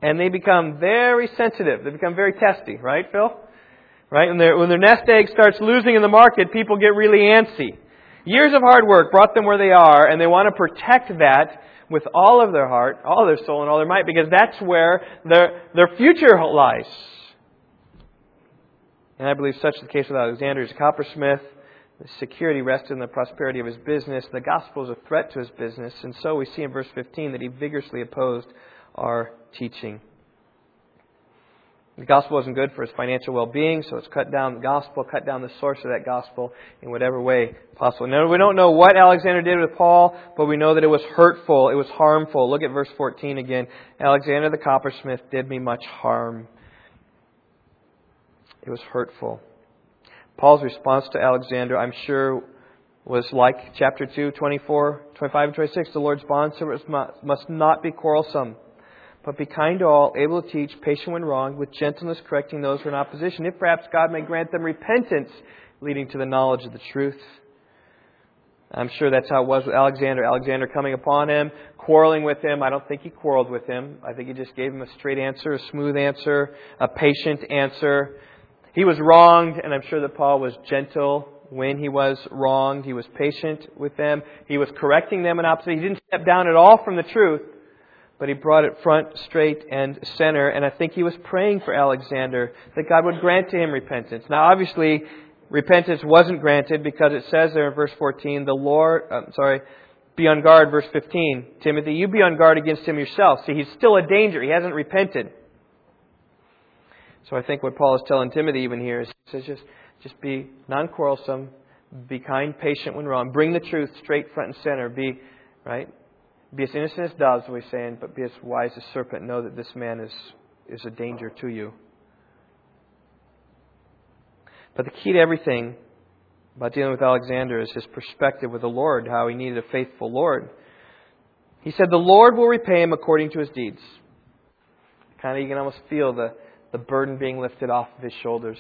Speaker 1: and they become very sensitive. They become very testy, right, Phil? Right? When, when their nest egg starts losing in the market, people get really antsy. Years of hard work brought them where they are, and they want to protect that with all of their heart, all their soul, and all their might, because that's where their, their future lies. And I believe such is the case with Alexander. Coppersmith. The security rested in the prosperity of his business. The gospel is a threat to his business. And so we see in verse 15 that he vigorously opposed our teaching. The gospel wasn't good for his financial well being, so it's cut down the gospel, cut down the source of that gospel in whatever way possible. Now, we don't know what Alexander did with Paul, but we know that it was hurtful, it was harmful. Look at verse 14 again. Alexander the coppersmith did me much harm. It was hurtful. Paul's response to Alexander, I'm sure, was like chapter 2, 24, 25, and 26. The Lord's bondservants must not be quarrelsome but be kind to all, able to teach, patient when wrong, with gentleness correcting those who are in opposition, if perhaps God may grant them repentance, leading to the knowledge of the truth. I'm sure that's how it was with Alexander. Alexander coming upon him, quarreling with him. I don't think he quarreled with him. I think he just gave him a straight answer, a smooth answer, a patient answer. He was wronged, and I'm sure that Paul was gentle when he was wronged. He was patient with them. He was correcting them in opposition. He didn't step down at all from the truth but he brought it front, straight, and center. And I think he was praying for Alexander that God would grant to him repentance. Now, obviously, repentance wasn't granted because it says there in verse 14, the Lord, I'm uh, sorry, be on guard, verse 15. Timothy, you be on guard against him yourself. See, he's still a danger. He hasn't repented. So I think what Paul is telling Timothy even here is he says just, just be non quarrelsome, be kind, patient when wrong, bring the truth straight front and center, be, right? Be as innocent as doves, we're saying, but be as wise as serpent. Know that this man is, is a danger to you. But the key to everything about dealing with Alexander is his perspective with the Lord, how he needed a faithful Lord. He said, The Lord will repay him according to his deeds. Kind of, you can almost feel the, the burden being lifted off of his shoulders.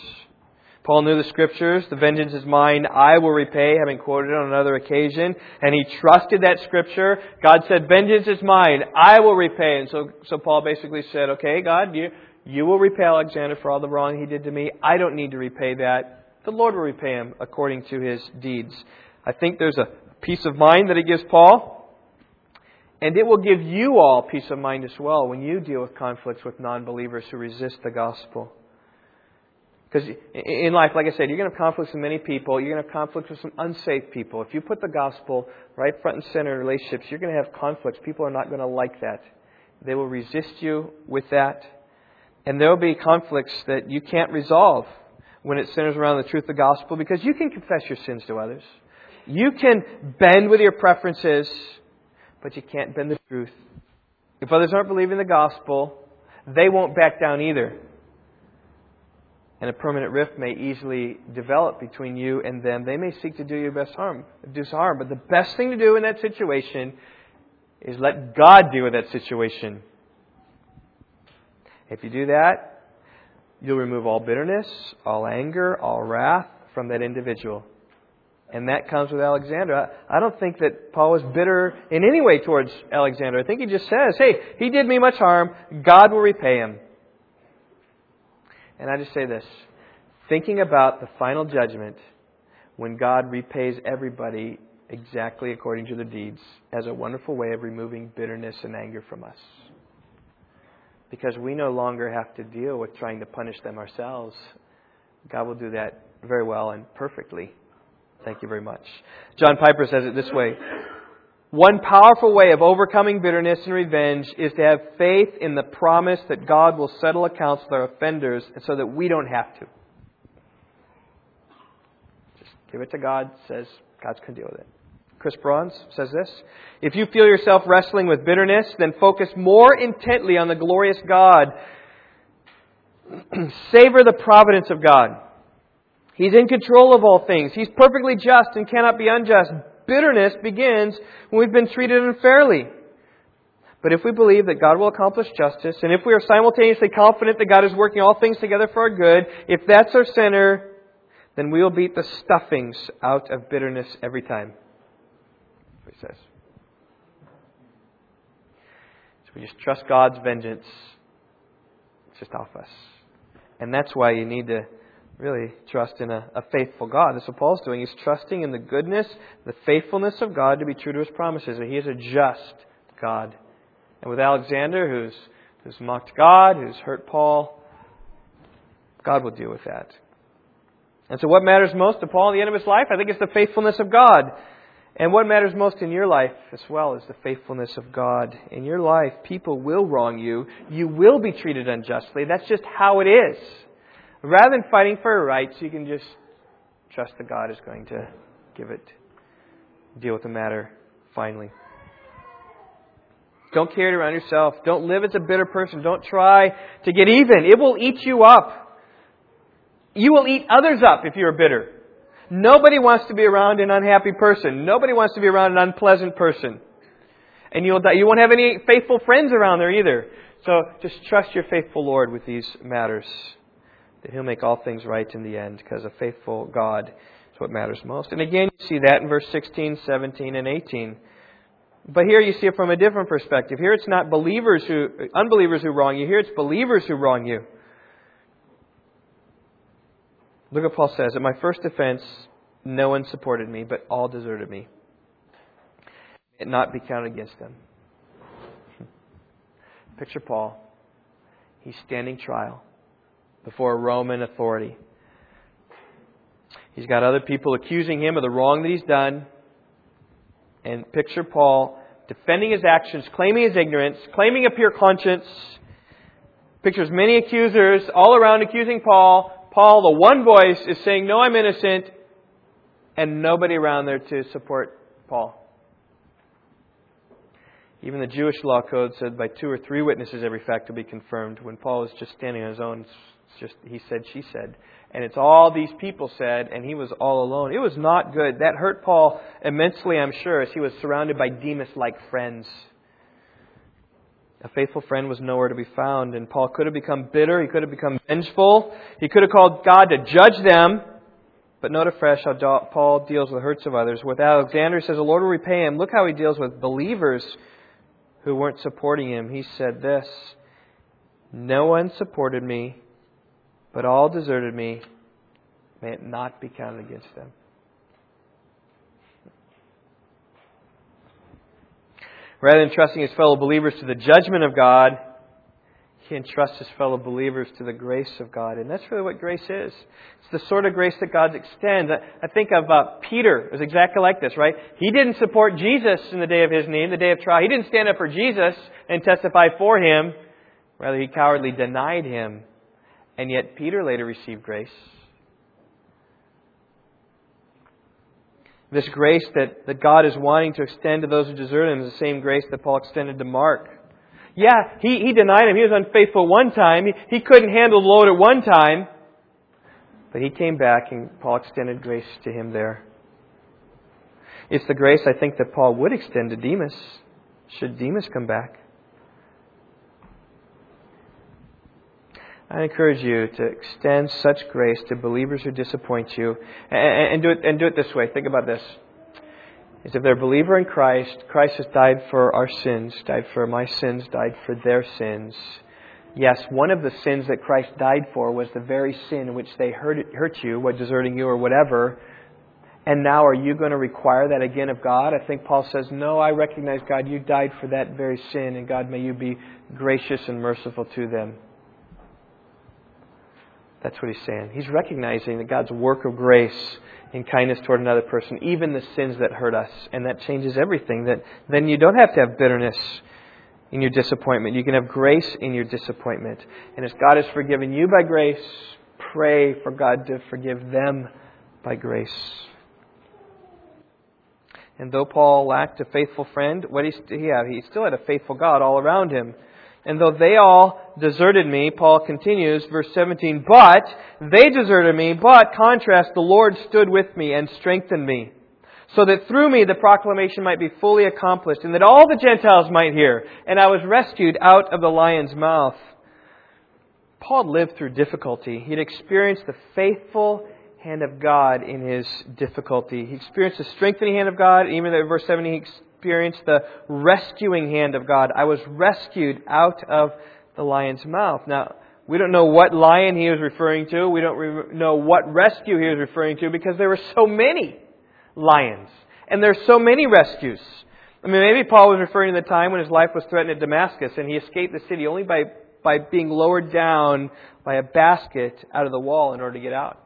Speaker 1: Paul knew the scriptures. The vengeance is mine. I will repay, having quoted it on another occasion. And he trusted that scripture. God said, vengeance is mine. I will repay. And so, so Paul basically said, okay, God, you, you will repay Alexander for all the wrong he did to me. I don't need to repay that. The Lord will repay him according to his deeds. I think there's a peace of mind that he gives Paul. And it will give you all peace of mind as well when you deal with conflicts with non believers who resist the gospel. Because in life, like I said, you're going to have conflicts with many people. You're going to have conflicts with some unsafe people. If you put the gospel right front and center in relationships, you're going to have conflicts. People are not going to like that. They will resist you with that. And there will be conflicts that you can't resolve when it centers around the truth of the gospel because you can confess your sins to others. You can bend with your preferences, but you can't bend the truth. If others aren't believing the gospel, they won't back down either and a permanent rift may easily develop between you and them. They may seek to do you best harm, do harm. But the best thing to do in that situation is let God deal with that situation. If you do that, you'll remove all bitterness, all anger, all wrath from that individual. And that comes with Alexander. I don't think that Paul was bitter in any way towards Alexander. I think he just says, hey, he did me much harm. God will repay him. And I just say this thinking about the final judgment when God repays everybody exactly according to their deeds as a wonderful way of removing bitterness and anger from us. Because we no longer have to deal with trying to punish them ourselves. God will do that very well and perfectly. Thank you very much. John Piper says it this way one powerful way of overcoming bitterness and revenge is to have faith in the promise that God will settle accounts with our offenders so that we don't have to. Just give it to God, says God's going to deal with it. Chris Brauns says this If you feel yourself wrestling with bitterness, then focus more intently on the glorious God. [CLEARS THROAT] Savor the providence of God. He's in control of all things. He's perfectly just and cannot be unjust bitterness begins when we've been treated unfairly. But if we believe that God will accomplish justice, and if we are simultaneously confident that God is working all things together for our good, if that's our center, then we will beat the stuffings out of bitterness every time. He says. So we just trust God's vengeance. It's just off us. And that's why you need to really trust in a, a, faithful God. That's what Paul's doing. He's trusting in the goodness, the faithfulness of God to be true to his promises, that he is a just God. And with Alexander, who's, who's mocked God, who's hurt Paul, God will deal with that. And so, what matters most to Paul at the end of his life? I think it's the faithfulness of God. And what matters most in your life as well is the faithfulness of God. In your life, people will wrong you. You will be treated unjustly. That's just how it is. Rather than fighting for your rights, you can just trust that God is going to give it, deal with the matter finally. Don't carry it around yourself. Don't live as a bitter person. Don't try to get even. It will eat you up. You will eat others up if you're bitter. Nobody wants to be around an unhappy person. Nobody wants to be around an unpleasant person. And you'll you won't have any faithful friends around there either. So just trust your faithful Lord with these matters that He'll make all things right in the end because a faithful God is what matters most. And again, you see that in verse 16, 17, and 18. But here you see it from a different perspective. Here it's not believers who, unbelievers who wrong you. Here it's believers who wrong you. Look what Paul says. At my first offense, no one supported me, but all deserted me. It not be counted against them. [LAUGHS] Picture Paul. He's standing trial before Roman authority. He's got other people accusing him of the wrong that he's done. And picture Paul defending his actions, claiming his ignorance, claiming a pure conscience. Pictures many accusers all around accusing Paul. Paul, the one voice, is saying, No, I'm innocent, and nobody around there to support Paul. Even the Jewish law code said by two or three witnesses every fact will be confirmed. When Paul is just standing on his own, it's just he said, she said. And it's all these people said, and he was all alone. It was not good. That hurt Paul immensely, I'm sure, as he was surrounded by Demas like friends. A faithful friend was nowhere to be found, and Paul could have become bitter. He could have become vengeful. He could have called God to judge them. But note afresh how Paul deals with the hurts of others. With Alexander, he says, The Lord will repay him. Look how he deals with believers who weren't supporting him. He said this No one supported me, but all deserted me. May it not be counted against them. Rather than trusting his fellow believers to the judgment of God, he entrusts his fellow believers to the grace of God. And that's really what grace is. It's the sort of grace that God extends. I think of uh, Peter. Was exactly like this, right? He didn't support Jesus in the day of his need, the day of trial. He didn't stand up for Jesus and testify for him. Rather, he cowardly denied him. And yet, Peter later received grace. This grace that, that God is wanting to extend to those who desert him is the same grace that Paul extended to Mark. Yeah, he, he denied him. He was unfaithful one time. He, he couldn't handle the load at one time. But he came back and Paul extended grace to him there. It's the grace I think that Paul would extend to Demas, should Demas come back. I encourage you to extend such grace to believers who disappoint you. And, and, do, it, and do it this way. Think about this is if they're a believer in Christ, Christ has died for our sins, died for my sins, died for their sins. Yes, one of the sins that Christ died for was the very sin in which they hurt, hurt you, what deserting you or whatever. And now are you going to require that again of God? I think Paul says, No, I recognize God, you died for that very sin, and God, may you be gracious and merciful to them. That's what he's saying. He's recognizing that God's work of grace and kindness toward another person, even the sins that hurt us. And that changes everything. That then you don't have to have bitterness in your disappointment. You can have grace in your disappointment. And as God has forgiven you by grace, pray for God to forgive them by grace. And though Paul lacked a faithful friend, what he have? He still had a faithful God all around him. And though they all deserted me, Paul continues, verse 17, but they deserted me, but, contrast, the Lord stood with me and strengthened me, so that through me the proclamation might be fully accomplished, and that all the Gentiles might hear, and I was rescued out of the lion's mouth. Paul lived through difficulty. He'd experienced the faithful hand of God in his difficulty. He experienced the strengthening hand of God, even in verse 17, he experienced the rescuing hand of God. I was rescued out of the lion's mouth. Now, we don't know what lion he was referring to. We don't re- know what rescue he was referring to because there were so many lions. And there's so many rescues. I mean, maybe Paul was referring to the time when his life was threatened at Damascus and he escaped the city only by, by being lowered down by a basket out of the wall in order to get out.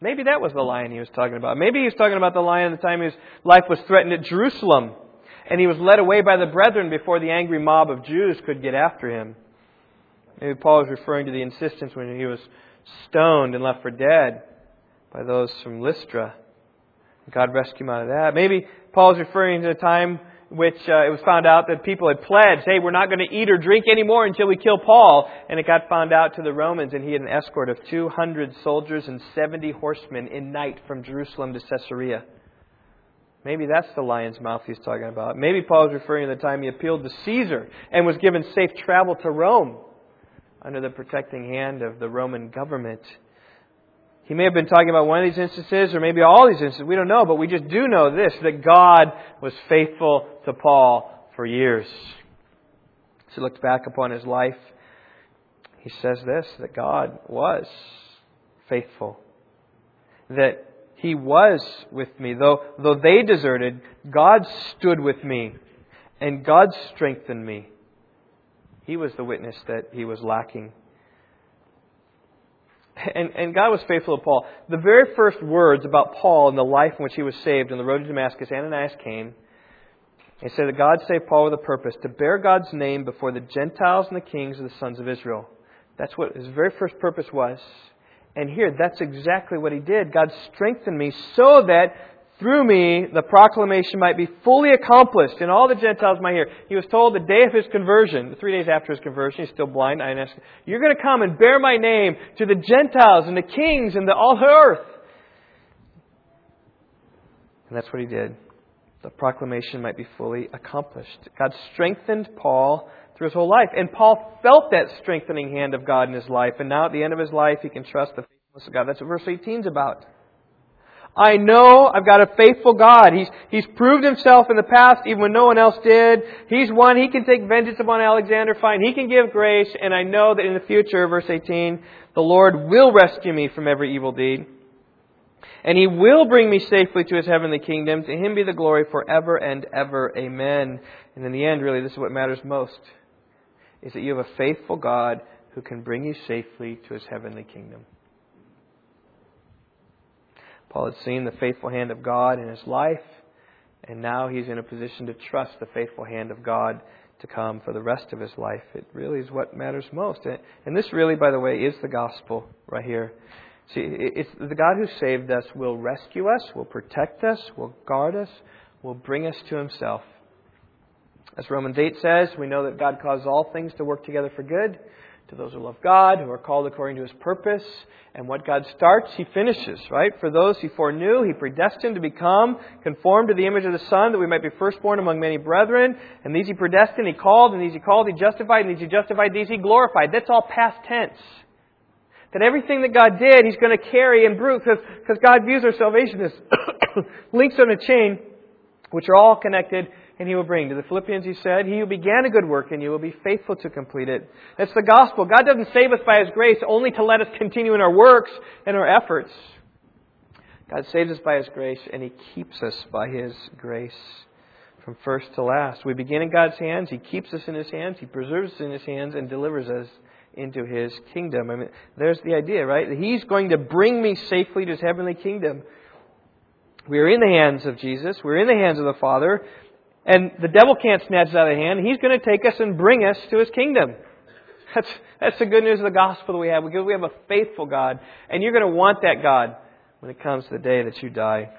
Speaker 1: Maybe that was the lion he was talking about. Maybe he was talking about the lion at the time his life was threatened at Jerusalem and he was led away by the brethren before the angry mob of Jews could get after him. Maybe Paul was referring to the insistence when he was stoned and left for dead by those from Lystra. God rescued him out of that. Maybe Paul was referring to the time which uh, it was found out that people had pledged, hey, we're not going to eat or drink anymore until we kill Paul. And it got found out to the Romans, and he had an escort of 200 soldiers and 70 horsemen in night from Jerusalem to Caesarea. Maybe that's the lion's mouth he's talking about. Maybe Paul was referring to the time he appealed to Caesar and was given safe travel to Rome under the protecting hand of the Roman government. He may have been talking about one of these instances or maybe all these instances. We don't know, but we just do know this that God was faithful to Paul for years. As he looked back upon his life, he says this that God was faithful. That he was with me. Though, though they deserted, God stood with me and God strengthened me. He was the witness that he was lacking. And, and God was faithful to Paul. The very first words about Paul and the life in which he was saved on the road to Damascus, Ananias came. He said that God saved Paul with a purpose to bear God's name before the Gentiles and the kings of the sons of Israel. That's what his very first purpose was. And here, that's exactly what he did. God strengthened me so that through me the proclamation might be fully accomplished and all the Gentiles might hear. He was told the day of his conversion, three days after his conversion, he's still blind. I asked, You're going to come and bear my name to the Gentiles and the kings and the all earth. And that's what he did. The proclamation might be fully accomplished. God strengthened Paul through his whole life. And Paul felt that strengthening hand of God in his life. And now at the end of his life, he can trust the faithfulness of God. That's what verse 18 is about. I know I've got a faithful God. He's, he's proved himself in the past even when no one else did. He's one. He can take vengeance upon Alexander fine. He can give grace. And I know that in the future, verse 18, the Lord will rescue me from every evil deed. And he will bring me safely to his heavenly kingdom. To him be the glory forever and ever. Amen. And in the end, really, this is what matters most is that you have a faithful God who can bring you safely to his heavenly kingdom. Paul had seen the faithful hand of God in his life, and now he's in a position to trust the faithful hand of God to come for the rest of his life. It really is what matters most. And this really, by the way, is the gospel right here. See, it's the God who saved us will rescue us, will protect us, will guard us, will bring us to himself. As Romans 8 says, we know that God causes all things to work together for good to those who love God, who are called according to his purpose. And what God starts, he finishes, right? For those he foreknew, he predestined to become conformed to the image of the Son, that we might be firstborn among many brethren. And these he predestined, he called, and these he called, he justified, and these he justified, these he glorified. That's all past tense. That everything that God did, he's going to carry and prove, because God views our salvation as [COUGHS] links on a chain, which are all connected and he will bring. To the Philippians, he said, He who began a good work in you will be faithful to complete it. That's the gospel. God doesn't save us by his grace only to let us continue in our works and our efforts. God saves us by his grace, and he keeps us by his grace from first to last. We begin in God's hands, he keeps us in his hands, he preserves us in his hands, and delivers us into his kingdom. I mean, there's the idea, right? He's going to bring me safely to his heavenly kingdom. We are in the hands of Jesus. We're in the hands of the Father. And the devil can't snatch us out of the hand. He's going to take us and bring us to his kingdom. That's, that's the good news of the gospel that we have because we have a faithful God. And you're going to want that God when it comes to the day that you die.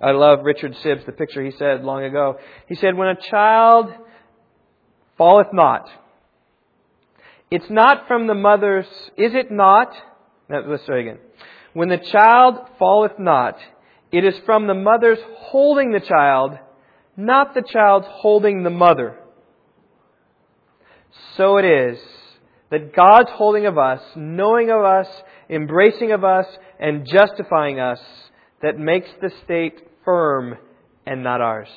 Speaker 1: I love Richard Sibbes, the picture he said long ago. He said, When a child falleth not, it's not from the mother's, is it not? Let's try again. When the child falleth not, it is from the mother's holding the child not the child's holding the mother. So it is that God's holding of us, knowing of us, embracing of us, and justifying us that makes the state firm and not ours.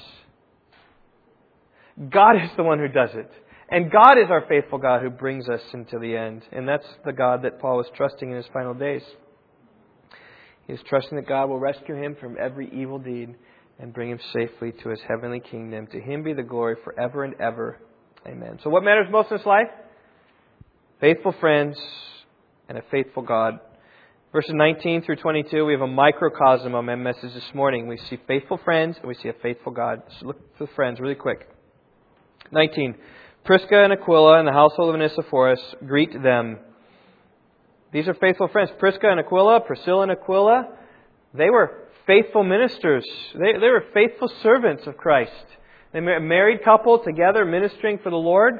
Speaker 1: God is the one who does it. And God is our faithful God who brings us into the end. And that's the God that Paul was trusting in his final days. He is trusting that God will rescue him from every evil deed and bring him safely to his heavenly kingdom. To him be the glory forever and ever. Amen. So, what matters most in this life? Faithful friends and a faithful God. Verses 19 through 22, we have a microcosm of my message this morning. We see faithful friends and we see a faithful God. So look for the friends really quick. 19. Prisca and Aquila and the household of Onesiphorus, greet them. These are faithful friends. Prisca and Aquila, Priscilla and Aquila, they were faithful ministers. They, they were faithful servants of Christ. They were a married couple together ministering for the Lord.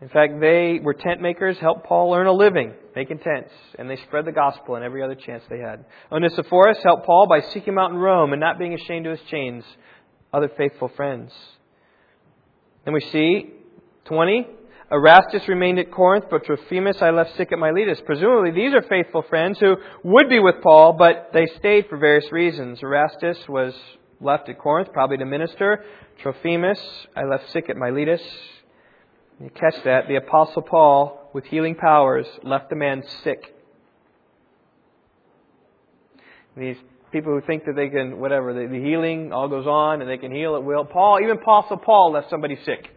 Speaker 1: In fact, they were tent makers, helped Paul earn a living making tents, and they spread the gospel in every other chance they had. Onesiphorus helped Paul by seeking him out in Rome and not being ashamed of his chains. Other faithful friends. Then we see 20 Erastus remained at Corinth, but Trophimus I left sick at Miletus. Presumably, these are faithful friends who would be with Paul, but they stayed for various reasons. Erastus was left at Corinth, probably to minister. Trophimus I left sick at Miletus. You catch that. The Apostle Paul, with healing powers, left the man sick. These people who think that they can, whatever, the, the healing all goes on and they can heal at will. Paul, even Apostle Paul left somebody sick.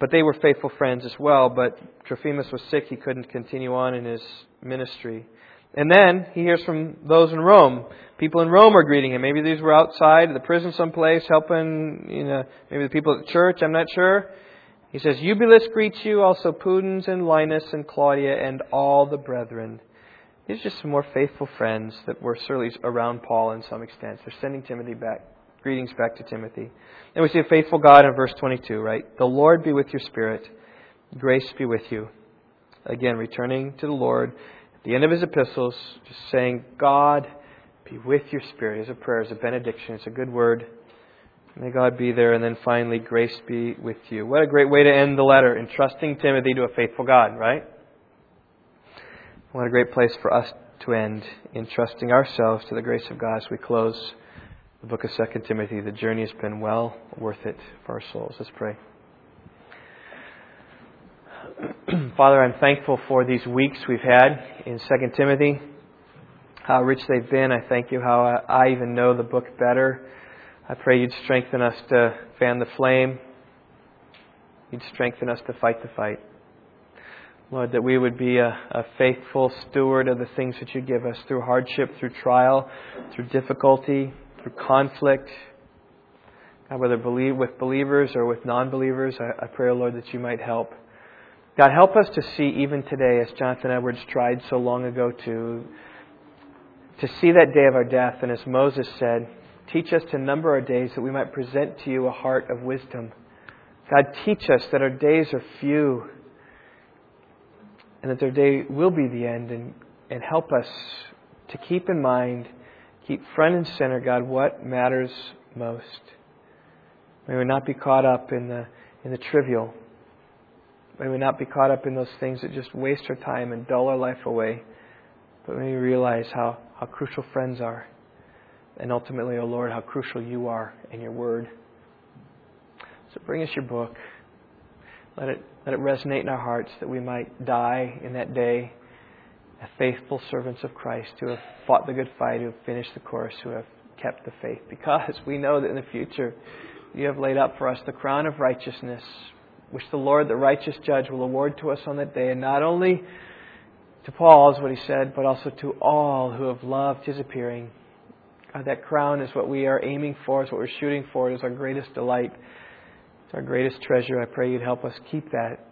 Speaker 1: But they were faithful friends as well. But Trophimus was sick; he couldn't continue on in his ministry. And then he hears from those in Rome. People in Rome are greeting him. Maybe these were outside the prison someplace, helping, you know, maybe the people at the church, I'm not sure. He says, Eubulus greets you, also Pudens and Linus and Claudia and all the brethren. These are just some more faithful friends that were certainly around Paul in some extent. They're sending Timothy back, greetings back to Timothy. And we see a faithful God in verse 22, right? The Lord be with your spirit. Grace be with you. Again, returning to the Lord at the end of his epistles, just saying, God be with your spirit. It's a prayer, it's a benediction, it's a good word. May God be there. And then finally, grace be with you. What a great way to end the letter, entrusting Timothy to a faithful God, right? What a great place for us to end, entrusting ourselves to the grace of God as we close the book of 2 Timothy. The journey has been well worth it for our souls. Let's pray. [CLEARS THROAT] Father, I'm thankful for these weeks we've had in 2 Timothy, how rich they've been. I thank you how I even know the book better. I pray you'd strengthen us to fan the flame. You'd strengthen us to fight the fight. Lord, that we would be a, a, faithful steward of the things that you give us through hardship, through trial, through difficulty, through conflict. God, whether believe, with believers or with non believers, I, I pray, Lord, that you might help. God, help us to see even today, as Jonathan Edwards tried so long ago to, to see that day of our death. And as Moses said, teach us to number our days that we might present to you a heart of wisdom. God, teach us that our days are few and that their day will be the end and, and help us to keep in mind, keep front and center, God, what matters most. May we not be caught up in the, in the trivial. May we not be caught up in those things that just waste our time and dull our life away. But may we realize how, how crucial friends are. And ultimately, O oh Lord, how crucial you are in your word. So bring us your book. Let it, let it resonate in our hearts that we might die in that day faithful servants of Christ who have fought the good fight, who have finished the course, who have kept the faith. Because we know that in the future you have laid up for us the crown of righteousness which the Lord, the righteous judge, will award to us on that day, and not only to Paul, is what he said, but also to all who have loved his appearing. God, that crown is what we are aiming for, is what we're shooting for, it is our greatest delight, it's our greatest treasure. I pray you'd help us keep that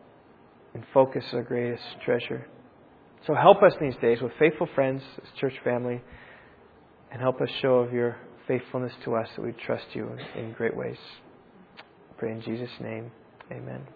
Speaker 1: and focus our greatest treasure. So help us these days with faithful friends, church family, and help us show of your faithfulness to us that we trust you in great ways. I pray in Jesus' name. Amen.